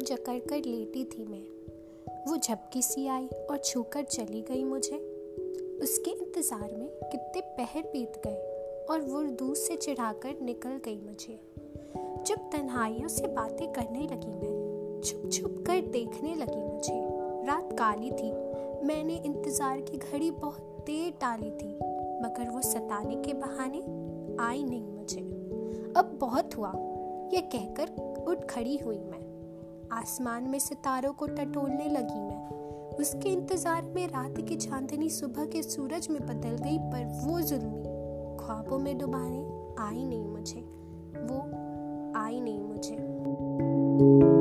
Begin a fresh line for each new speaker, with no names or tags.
जकड़ कर लेटी थी मैं। वो झपकी सी आई और छूकर चली गई मुझे। उसके इंतज़ार में कितने पहर बीत गए और वो दूर से चिढ़ाकर निकल गई मुझे। जब तन्हाइयों से बातें करने लगी मैं, छुप छुप कर देखने लगी मुझे। रात काली थी, मैंने इंतज़ार की घड़ी बहुत देर डाली थी, मगर वो सताने के बहाने आई नहीं मुझे। अब बहुत हुआ, यह कहकर उठ खड़ी हुई मैं। आसमान में सितारों को टटोलने लगी मैं। उसके इंतज़ार में रात की चांदनी सुबह के सूरज में बदल गई, पर वो जुल्मी ख्वाबों में डुबाने आई नहीं मुझे। वो आई नहीं मुझे।